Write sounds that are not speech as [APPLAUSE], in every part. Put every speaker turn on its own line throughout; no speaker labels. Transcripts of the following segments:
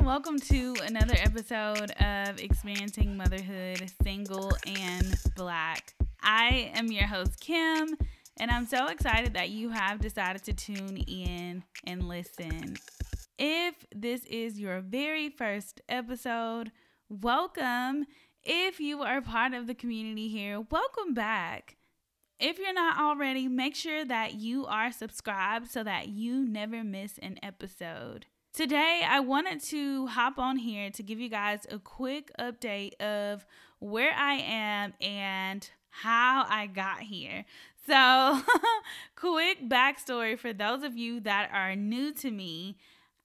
welcome to another episode of Experiencing Motherhood Single and Black. I am your host, Kim, and I'm so excited that you have decided to tune in and listen. If this is your very first episode, welcome. If you are part of the community here, welcome back. If you're not already, make sure that you are subscribed so that you never miss an episode. Today, I wanted to hop on here to give you guys a quick update of where I am and how I got here. So, [LAUGHS] quick backstory for those of you that are new to me.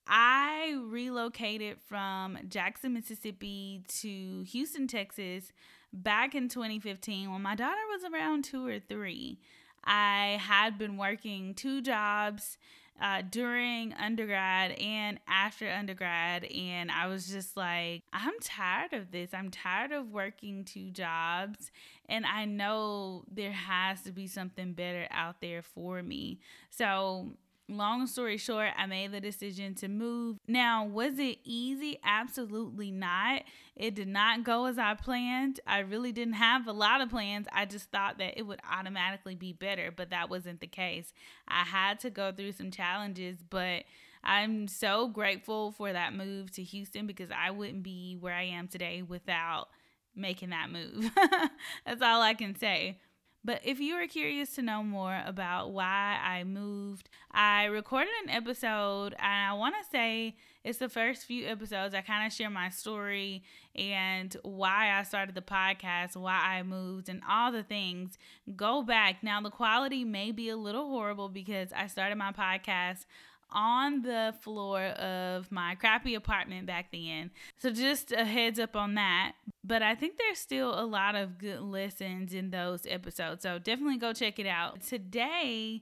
I relocated from Jackson, Mississippi to Houston, Texas back in 2015 when my daughter was around two or three. I had been working two jobs uh, during undergrad and after undergrad. And I was just like, I'm tired of this. I'm tired of working two jobs. And I know there has to be something better out there for me. So long story short, I made the decision to move. Now, was it easy? Absolutely not. It did not go as I planned. I really didn't have a lot of plans. I just thought that it would automatically be better, but that wasn't the case. I had to go through some challenges, but I'm so grateful for that move to Houston because I wouldn't be where I am today without making that move. [LAUGHS] That's all I can say. But if you are curious to know more about why I moved, I recorded an episode, and I want to say it's the first few episodes. I kind of share my story and why I started the podcast, why I moved, and all the things. Go back. Now, the quality may be a little horrible because I started my podcast on the floor of my crappy apartment back then. So just a heads up on that. But I think there's still a lot of good lessons in those episodes. So definitely go check it out. Today,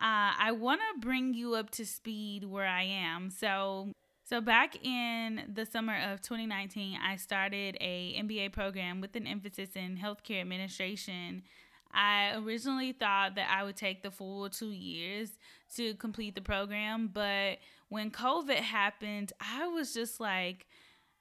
uh, I want to bring you up to speed where I am. So so back in the summer of 2019, I started a MBA program with an emphasis in healthcare administration I originally thought that I would take the full two years to complete the program, but when COVID happened, I was just like,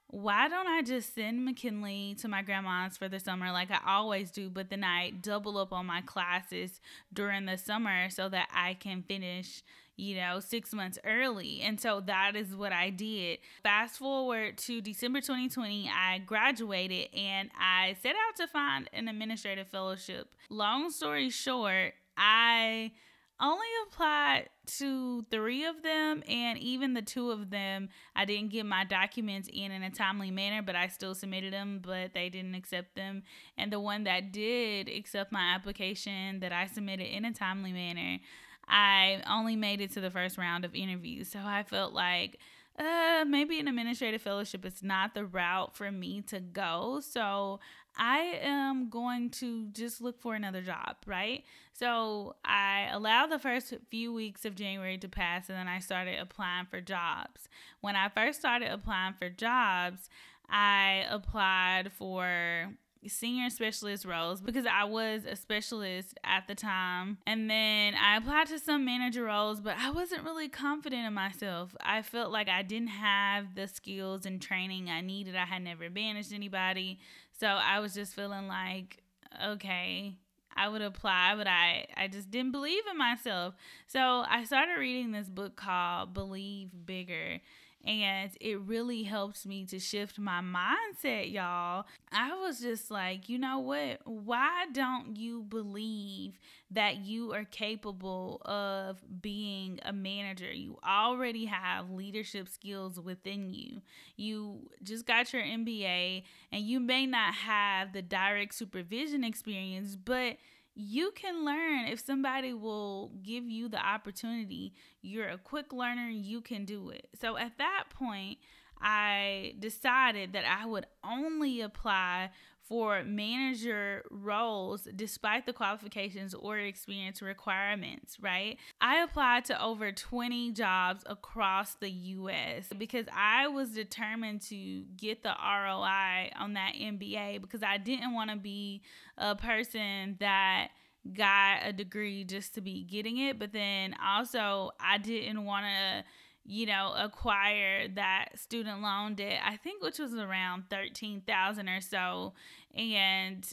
why don't I just send McKinley to my grandma's for the summer like I always do, but then I double up on my classes during the summer so that I can finish you know, six months early. And so that is what I did. Fast forward to December 2020, I graduated and I set out to find an administrative fellowship. Long story short, I only applied to three of them, and even the two of them, I didn't get my documents in in a timely manner, but I still submitted them, but they didn't accept them. And the one that did accept my application that I submitted in a timely manner, I only made it to the first round of interviews. So I felt like uh, maybe an administrative fellowship is not the route for me to go. So I am going to just look for another job, right? So I allowed the first few weeks of January to pass and then I started applying for jobs. When I first started applying for jobs, I applied for senior specialist roles because I was a specialist at the time. And then I applied to some manager roles, but I wasn't really confident in myself. I felt like I didn't have the skills and training I needed. I had never managed anybody. So I was just feeling like, okay, I would apply, but I, I just didn't believe in myself. So I started reading this book called Believe Bigger and it really helps me to shift my mindset, y'all. I was just like, you know what? Why don't you believe that you are capable of being a manager? You already have leadership skills within you. You just got your MBA, and you may not have the direct supervision experience, but you can learn if somebody will give you the opportunity. You're a quick learner, you can do it. So at that point, I decided that I would only apply for manager roles despite the qualifications or experience requirements, right? I applied to over 20 jobs across the US because I was determined to get the ROI on that MBA because I didn't want to be a person that got a degree just to be getting it, but then also I didn't want to you know, acquire that student loan debt, I think which was around 13,000 or so. And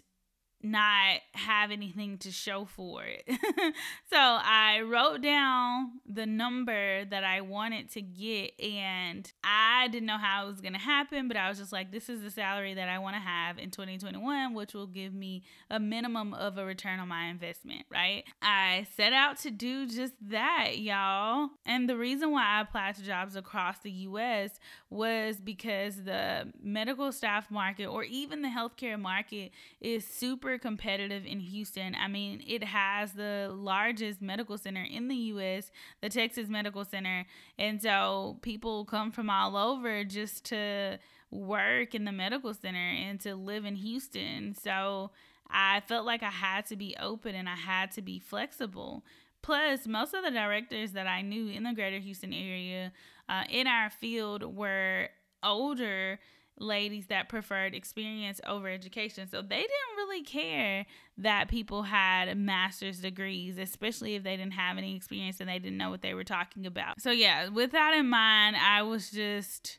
not have anything to show for it. [LAUGHS] so I wrote down the number that I wanted to get, and I didn't know how it was going to happen, but I was just like, this is the salary that I want to have in 2021, which will give me a minimum of a return on my investment, right? I set out to do just that, y'all. And the reason why I applied to jobs across the US was because the medical staff market or even the healthcare market is super super competitive in Houston. I mean, it has the largest medical center in the U.S., the Texas Medical Center. And so people come from all over just to work in the medical center and to live in Houston. So I felt like I had to be open and I had to be flexible. Plus, most of the directors that I knew in the greater Houston area uh, in our field were older ladies that preferred experience over education. So they didn't really care that people had master's degrees, especially if they didn't have any experience and they didn't know what they were talking about. So, yeah, with that in mind, I was just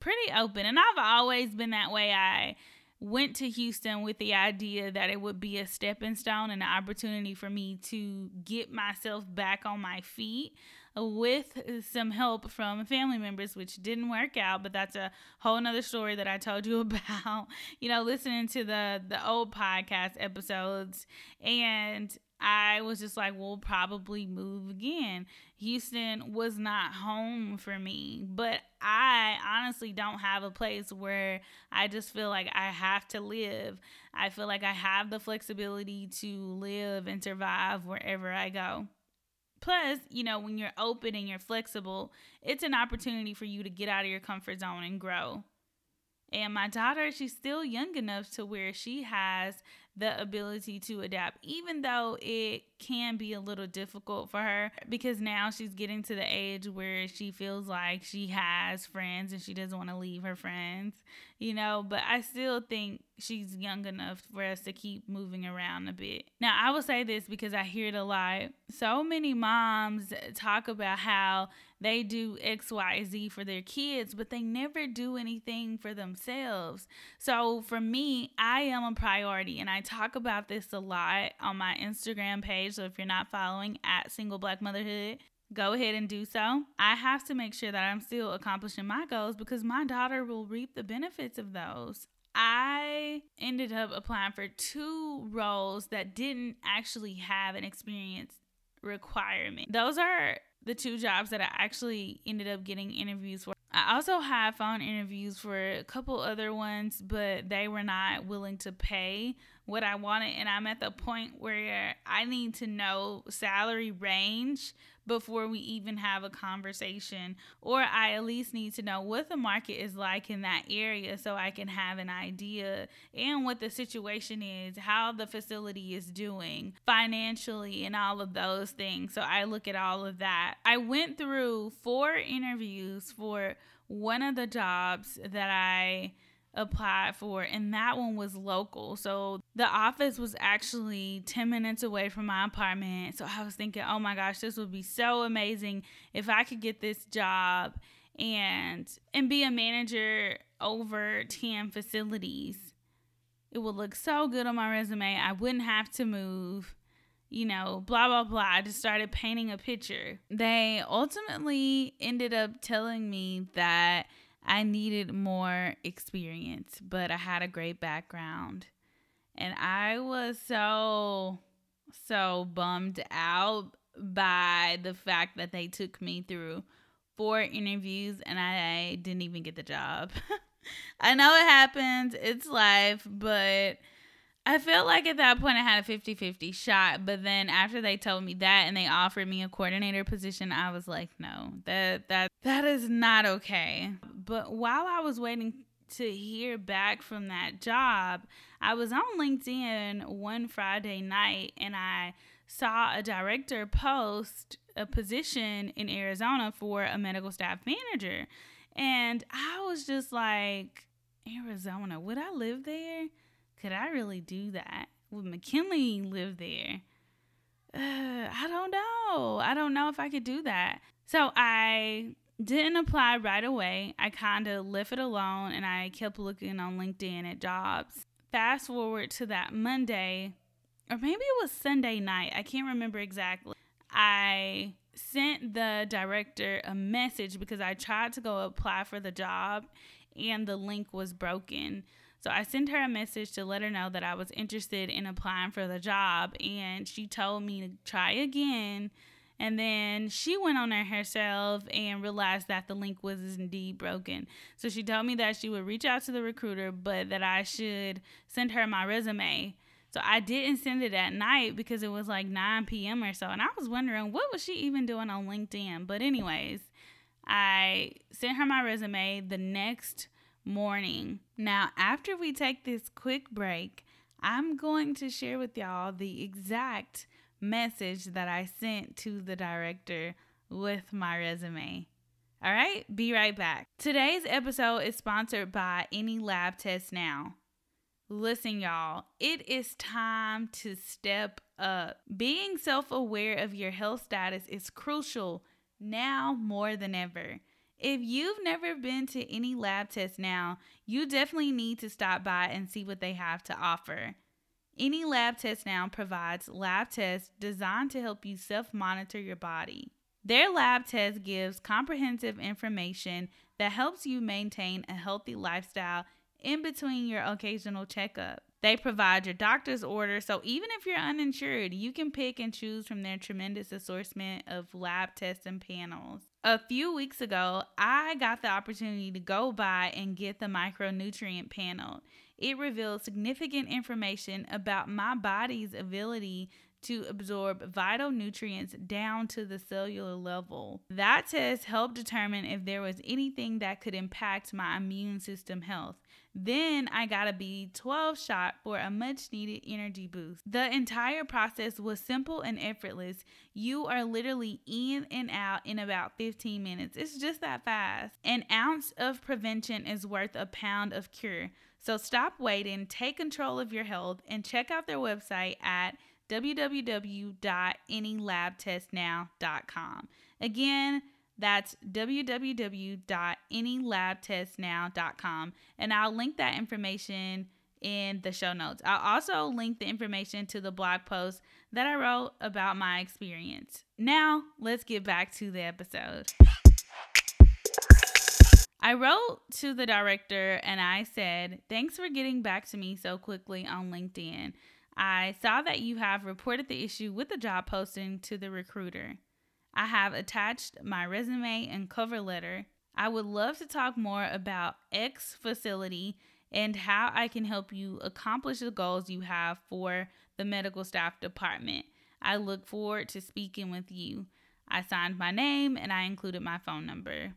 pretty open. And I've always been that way. I went to Houston with the idea that it would be a stepping stone and an opportunity for me to get myself back on my feet with some help from family members, which didn't work out, but that's a whole nother story that I told you [LAUGHS] about, you know, listening to the the old podcast episodes. And I was just like, we'll probably move again. Houston was not home for me, but I honestly don't have a place where I just feel like I have to live. I feel like I have the flexibility to live and survive wherever I go. Plus, you know, when you're open and you're flexible, it's an opportunity for you to get out of your comfort zone and grow. And my daughter, she's still young enough to where she has the ability to adapt, even though it can be a little difficult for her because now she's getting to the age where she feels like she has friends and she doesn't want to leave her friends, you know. But I still think she's young enough for us to keep moving around a bit. Now, I will say this because I hear it a lot. So many moms talk about how they do XYZ for their kids, but they never do anything for themselves. So for me, I am a priority and I talk about this a lot on my Instagram page. So if you're not following at Single Black Motherhood, go ahead and do so. I have to make sure that I'm still accomplishing my goals because my daughter will reap the benefits of those. I ended up applying for two roles that didn't actually have an experience requirement. Those are the two jobs that I actually ended up getting interviews for. I also had phone interviews for a couple other ones, but they were not willing to pay what I wanted. And I'm at the point where I need to know salary range before we even have a conversation, or I at least need to know what the market is like in that area so I can have an idea and what the situation is, how the facility is doing financially, and all of those things. So I look at all of that. I went through four interviews for one of the jobs that I applied for, and that one was local. So the office was actually 10 minutes away from my apartment. So I was thinking, oh my gosh, this would be so amazing if I could get this job and and be a manager over 10 facilities. It would look so good on my resume. I wouldn't have to move. You know, blah blah blah. I just started painting a picture. They ultimately ended up telling me that I needed more experience, but I had a great background. And I was so, so bummed out by the fact that they took me through four interviews and I didn't even get the job. [LAUGHS] I know it happens, it's life, but I felt like at that point I had a 50 50 shot. But then after they told me that and they offered me a coordinator position, I was like, no, that, that, that is not okay. But while I was waiting to hear back from that job, I was on LinkedIn one Friday night and I saw a director post a position in Arizona for a medical staff manager. And I was just like, Arizona, would I live there? Could I really do that? Would McKinley live there? Uh, I don't know. I don't know if I could do that. So I Didn't apply right away. I kind of left it alone and I kept looking on LinkedIn at jobs. Fast forward to that Monday, or maybe it was Sunday night. I can't remember exactly. I sent the director a message because I tried to go apply for the job and the link was broken. So I sent her a message to let her know that I was interested in applying for the job and she told me to try again. And then she went on there herself and realized that the link was indeed broken. So she told me that she would reach out to the recruiter, but that I should send her my resume. So I didn't send it at night because it was like 9 p.m. or so. And I was wondering what was she even doing on LinkedIn. But anyways, I sent her my resume the next morning. Now, after we take this quick break, I'm going to share with y'all the exact message that I sent to the director with my resume. All right, be right back. Today's episode is sponsored by Any Lab Test Now. Listen, y'all, it is time to step up. Being self aware of your health status is crucial now more than ever. If you've never been to any lab test now, you definitely need to stop by and see what they have to offer. Any lab test now provides lab tests designed to help you self monitor your body. Their lab test gives comprehensive information that helps you maintain a healthy lifestyle in between your occasional checkup. They provide your doctor's order, so even if you're uninsured, you can pick and choose from their tremendous assortment of lab tests and panels. A few weeks ago, I got the opportunity to go by and get the micronutrient panel. It reveals significant information about my body's ability to absorb vital nutrients down to the cellular level. That test helped determine if there was anything that could impact my immune system health. Then I got a B12 shot for a much needed energy boost. The entire process was simple and effortless. You are literally in and out in about 15 minutes. It's just that fast. An ounce of prevention is worth a pound of cure. So stop waiting, take control of your health, and check out their website at www.anylabtestnow.com. Again, that's www.anylabtestnow.com. And I'll link that information in the show notes. I'll also link the information to the blog post that I wrote about my experience. Now, let's get back to the episode. I wrote to the director and I said, Thanks for getting back to me so quickly on LinkedIn. I saw that you have reported the issue with the job posting to the recruiter. I have attached my resume and cover letter. I would love to talk more about X facility and how I can help you accomplish the goals you have for the medical staff department. I look forward to speaking with you. I signed my name and I included my phone number.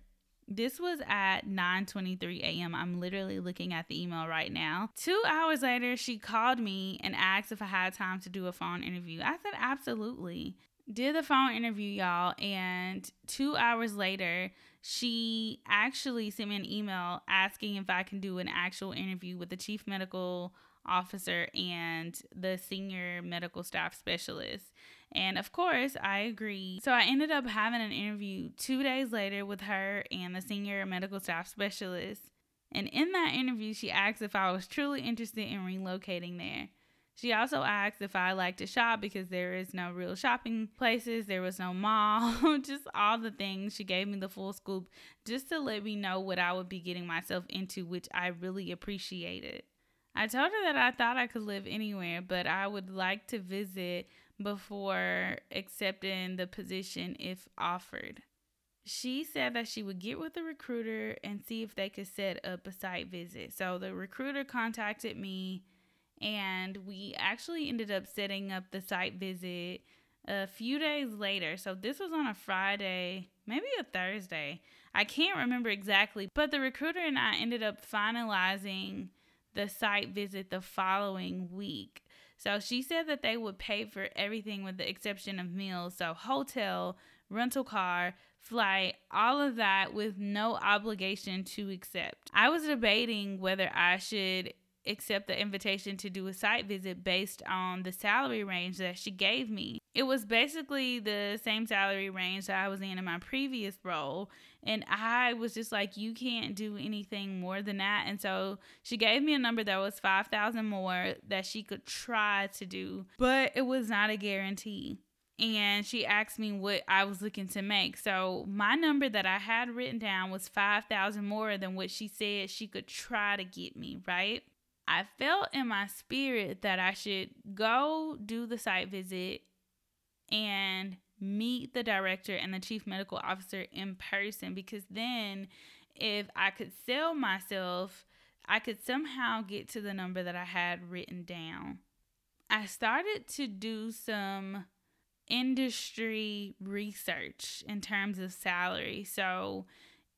This was at 9:23 a.m. I'm literally looking at the email right now. 2 hours later, she called me and asked if I had time to do a phone interview. I said absolutely. Did the phone interview, y'all, and 2 hours later, she actually sent me an email asking if I can do an actual interview with the chief medical officer and the senior medical staff specialist. And of course, I agreed. So I ended up having an interview two days later with her and the senior medical staff specialist. And in that interview, she asked if I was truly interested in relocating there. She also asked if I like to shop because there is no real shopping places, there was no mall, [LAUGHS] just all the things. She gave me the full scoop just to let me know what I would be getting myself into, which I really appreciated. I told her that I thought I could live anywhere, but I would like to visit before accepting the position if offered. She said that she would get with the recruiter and see if they could set up a site visit. So the recruiter contacted me and we actually ended up setting up the site visit a few days later. So this was on a Friday, maybe a Thursday. I can't remember exactly, but the recruiter and I ended up finalizing the site visit the following week. So she said that they would pay for everything with the exception of meals. So, hotel, rental car, flight, all of that with no obligation to accept. I was debating whether I should accept the invitation to do a site visit based on the salary range that she gave me. It was basically the same salary range that I was in in my previous role. And I was just like, you can't do anything more than that. And so she gave me a number that was 5,000 more that she could try to do, but it was not a guarantee and she asked me what I was looking to make. So my number that I had written down was 5,000 more than what she said she could try to get me, right? I felt in my spirit that I should go do the site visit and meet the director and the chief medical officer in person because then if I could sell myself, I could somehow get to the number that I had written down. I started to do some industry research in terms of salary. So,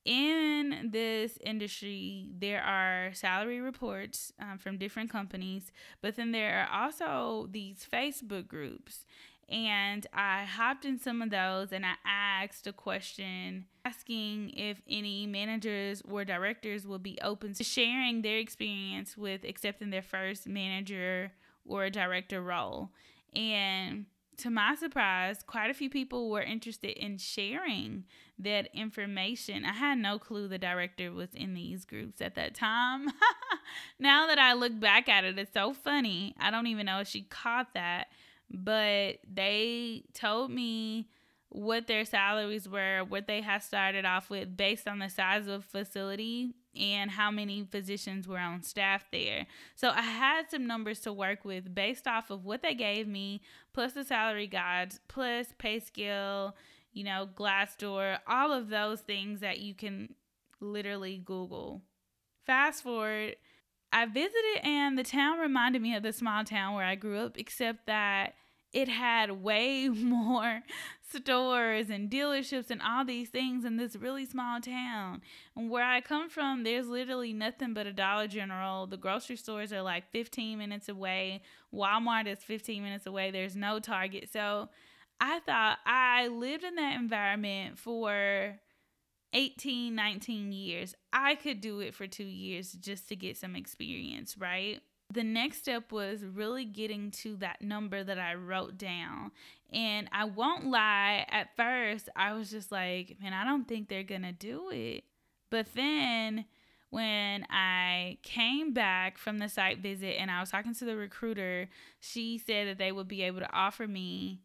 in this industry, there are salary reports um, from different companies, but then there are also these Facebook groups. And I hopped in some of those and I asked a question asking if any managers or directors would be open to sharing their experience with accepting their first manager or director role. And to my surprise, quite a few people were interested in sharing that information. I had no clue the director was in these groups at that time. [LAUGHS] now that I look back at it, it's so funny. I don't even know if she caught that, but they told me what their salaries were, what they had started off with based on the size of facility and how many physicians were on staff there. So I had some numbers to work with based off of what they gave me, plus the salary guides, plus pay scale, you know, Glassdoor, all of those things that you can literally Google. Fast forward, I visited and the town reminded me of the small town where I grew up, except that it had way [LAUGHS] more stores and dealerships and all these things in this really small town. And where I come from, there's literally nothing but a Dollar General. The grocery stores are like 15 minutes away. Walmart is 15 minutes away. There's no Target. So I thought I lived in that environment for 18, 19 years. I could do it for two years just to get some experience, right? the next step was really getting to that number that I wrote down. And I won't lie, at first I was just like, man, I don't think they're going to do it. But then when I came back from the site visit and I was talking to the recruiter, she said that they would be able to offer me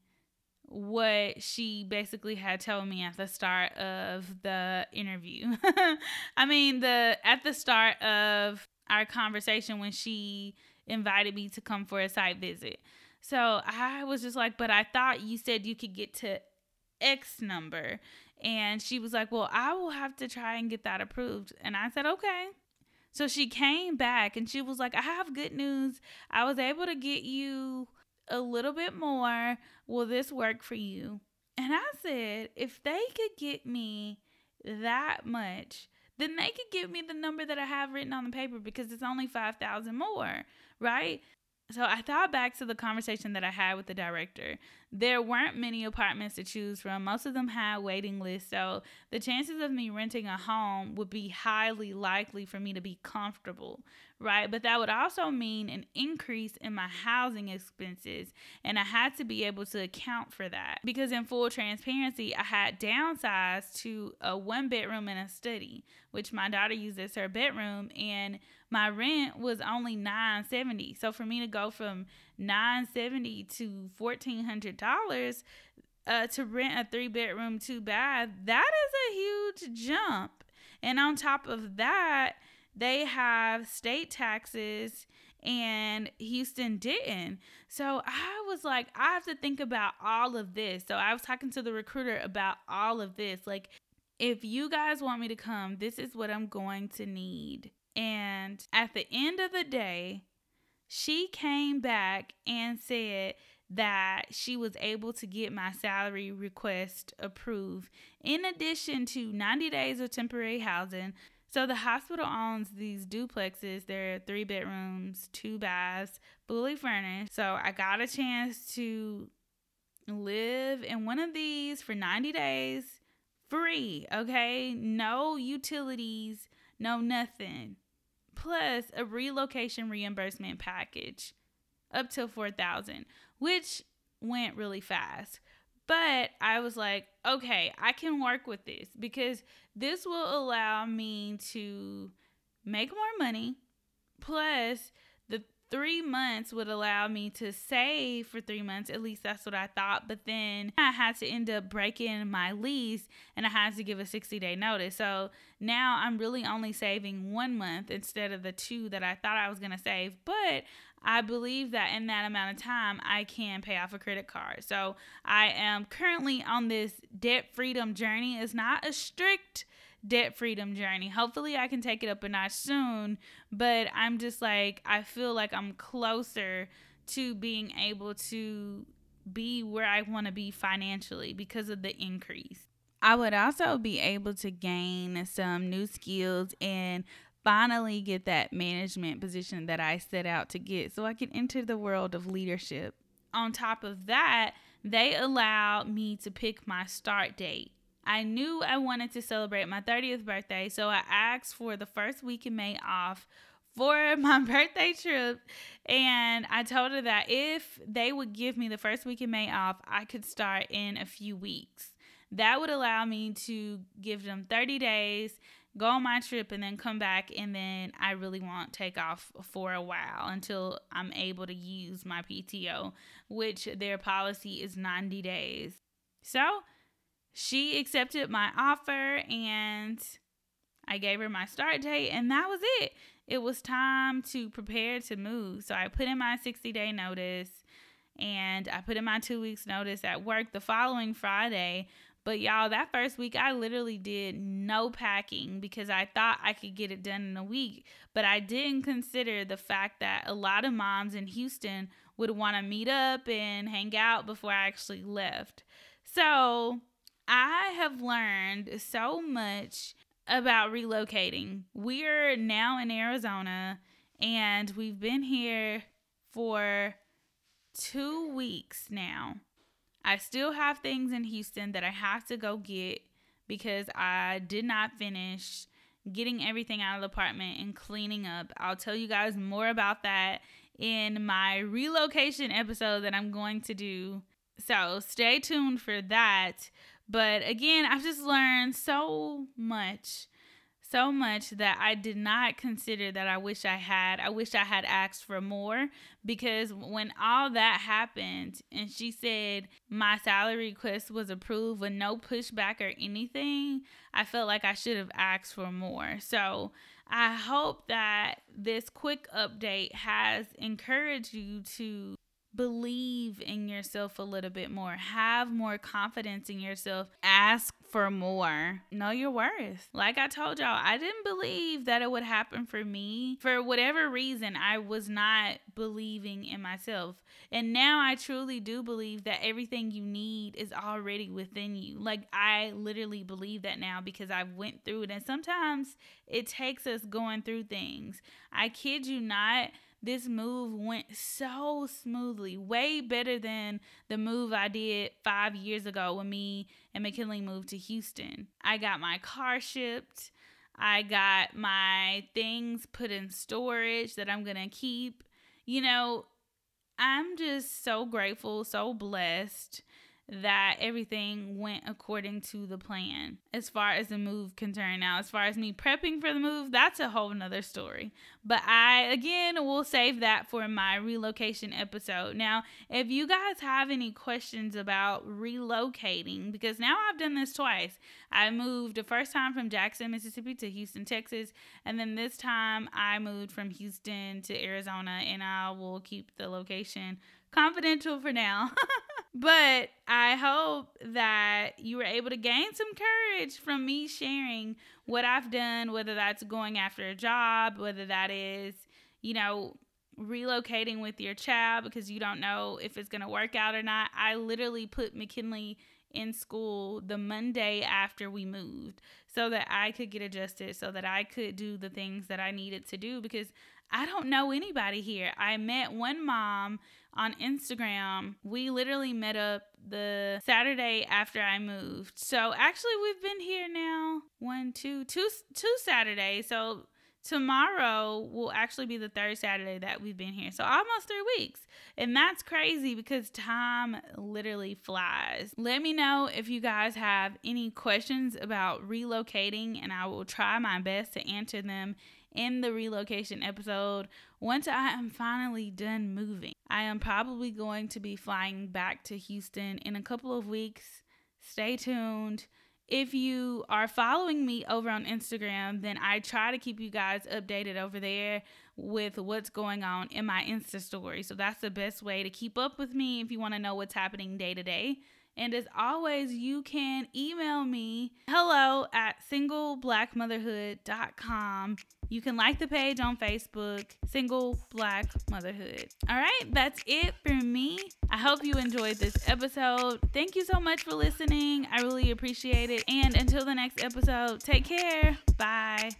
what she basically had told me at the start of the interview. [LAUGHS] I mean, the at the start of our conversation when she invited me to come for a site visit. So I was just like, but I thought you said you could get to X number. And she was like, well, I will have to try and get that approved. And I said, okay. So she came back and she was like, I have good news. I was able to get you a little bit more. Will this work for you? And I said, if they could get me that much, then they could give me the number that I have written on the paper because it's only 5,000 more, right? So I thought back to the conversation that I had with the director. There weren't many apartments to choose from. Most of them had waiting lists. So the chances of me renting a home would be highly likely for me to be comfortable, right? But that would also mean an increase in my housing expenses. And I had to be able to account for that. Because in full transparency, I had downsized to a one bedroom and a study, which my daughter uses as her bedroom. And my rent was only 970 so for me to go from 970 to $1400 uh, to rent a three bedroom two bath that is a huge jump and on top of that they have state taxes and Houston didn't. So I was like, I have to think about all of this. So I was talking to the recruiter about all of this. Like, if you guys want me to come, this is what I'm going to need. And at the end of the day, she came back and said that she was able to get my salary request approved in addition to 90 days of temporary housing. So the hospital owns these duplexes. They're three bedrooms, two baths, fully furnished. So I got a chance to live in one of these for 90 days free, okay? No utilities, no nothing plus a relocation reimbursement package up to 4000 which went really fast. But I was like, okay, I can work with this because this will allow me to make more money. Plus, three months would allow me to save for three months. At least that's what I thought. But then I had to end up breaking my lease and I had to give a 60 day notice. So now I'm really only saving one month instead of the two that I thought I was going to save. But I believe that in that amount of time, I can pay off a credit card. So I am currently on this debt freedom journey. It's not a strict debt freedom journey. Hopefully, I can take it up a notch soon, but I'm just like, I feel like I'm closer to being able to be where I want to be financially because of the increase. I would also be able to gain some new skills and finally get that management position that I set out to get so I can enter the world of leadership. On top of that, they allowed me to pick my start date. I knew I wanted to celebrate my 30th birthday, so I asked for the first week in May off for [LAUGHS] my birthday trip. And I told her that if they would give me the first week in May off, I could start in a few weeks. That would allow me to give them 30 days go on my trip and then come back and then I really won't take off for a while until I'm able to use my PTO, which their policy is 90 days. So she accepted my offer and I gave her my start date and that was it. It was time to prepare to move. So I put in my 60 day notice and I put in my two weeks notice at work the following Friday but y'all, that first week I literally did no packing because I thought I could get it done in a week. But I didn't consider the fact that a lot of moms in Houston would want to meet up and hang out before I actually left. So I have learned so much about relocating. We're now in Arizona and we've been here for two weeks now. I still have things in Houston that I have to go get because I did not finish getting everything out of the apartment and cleaning up. I'll tell you guys more about that in my relocation episode that I'm going to do. So stay tuned for that. But again, I've just learned so much so much that I did not consider that I wish I had. I wish I had asked for more because when all that happened and she said my salary request was approved with no pushback or anything, I felt like I should have asked for more. So I hope that this quick update has encouraged you to believe in yourself a little bit more. Have more confidence in yourself. Ask for more. Know your worth. Like I told y'all, I didn't believe that it would happen for me. For whatever reason, I was not believing in myself. And now I truly do believe that everything you need is already within you. Like I literally believe that now because I went through it. And sometimes it takes us going through things. I kid you not this move went so smoothly, way better than the move I did five years ago when me and McKinley moved to Houston. I got my car shipped. I got my things put in storage that I'm going to keep. You know, I'm just so grateful, so blessed that everything went according to the plan as far as the move concerned. Now, as far as me prepping for the move, that's a whole nother story. But I, again, will save that for my relocation episode. Now, if you guys have any questions about relocating, because now I've done this twice, I moved the first time from Jackson, Mississippi to Houston, Texas, and then this time I moved from Houston to Arizona, and I will keep the location confidential for now. [LAUGHS] but I hope that you were able to gain some courage from me sharing what I've done, whether that's going after a job, whether that is, you know, relocating with your child because you don't know if it's going to work out or not. I literally put McKinley in school the Monday after we moved so that I could get adjusted, so that I could do the things that I needed to do because I don't know anybody here. I met one mom on Instagram. We literally met up the Saturday after I moved. So actually, we've been here now one, two, two, two Saturdays. So tomorrow will actually be the third Saturday that we've been here. So almost three weeks. And that's crazy because time literally flies. Let me know if you guys have any questions about relocating, and I will try my best to answer them in the relocation episode once I am finally done moving. I am probably going to be flying back to Houston in a couple of weeks. Stay tuned. If you are following me over on Instagram, then I try to keep you guys updated over there with what's going on in my Insta story. So that's the best way to keep up with me if you want to know what's happening day to day. And as always, you can email me hello at singleblackmotherhood.com. You can like the page on Facebook, Single Black Motherhood. All right, that's it for me. I hope you enjoyed this episode. Thank you so much for listening. I really appreciate it. And until the next episode, take care. Bye.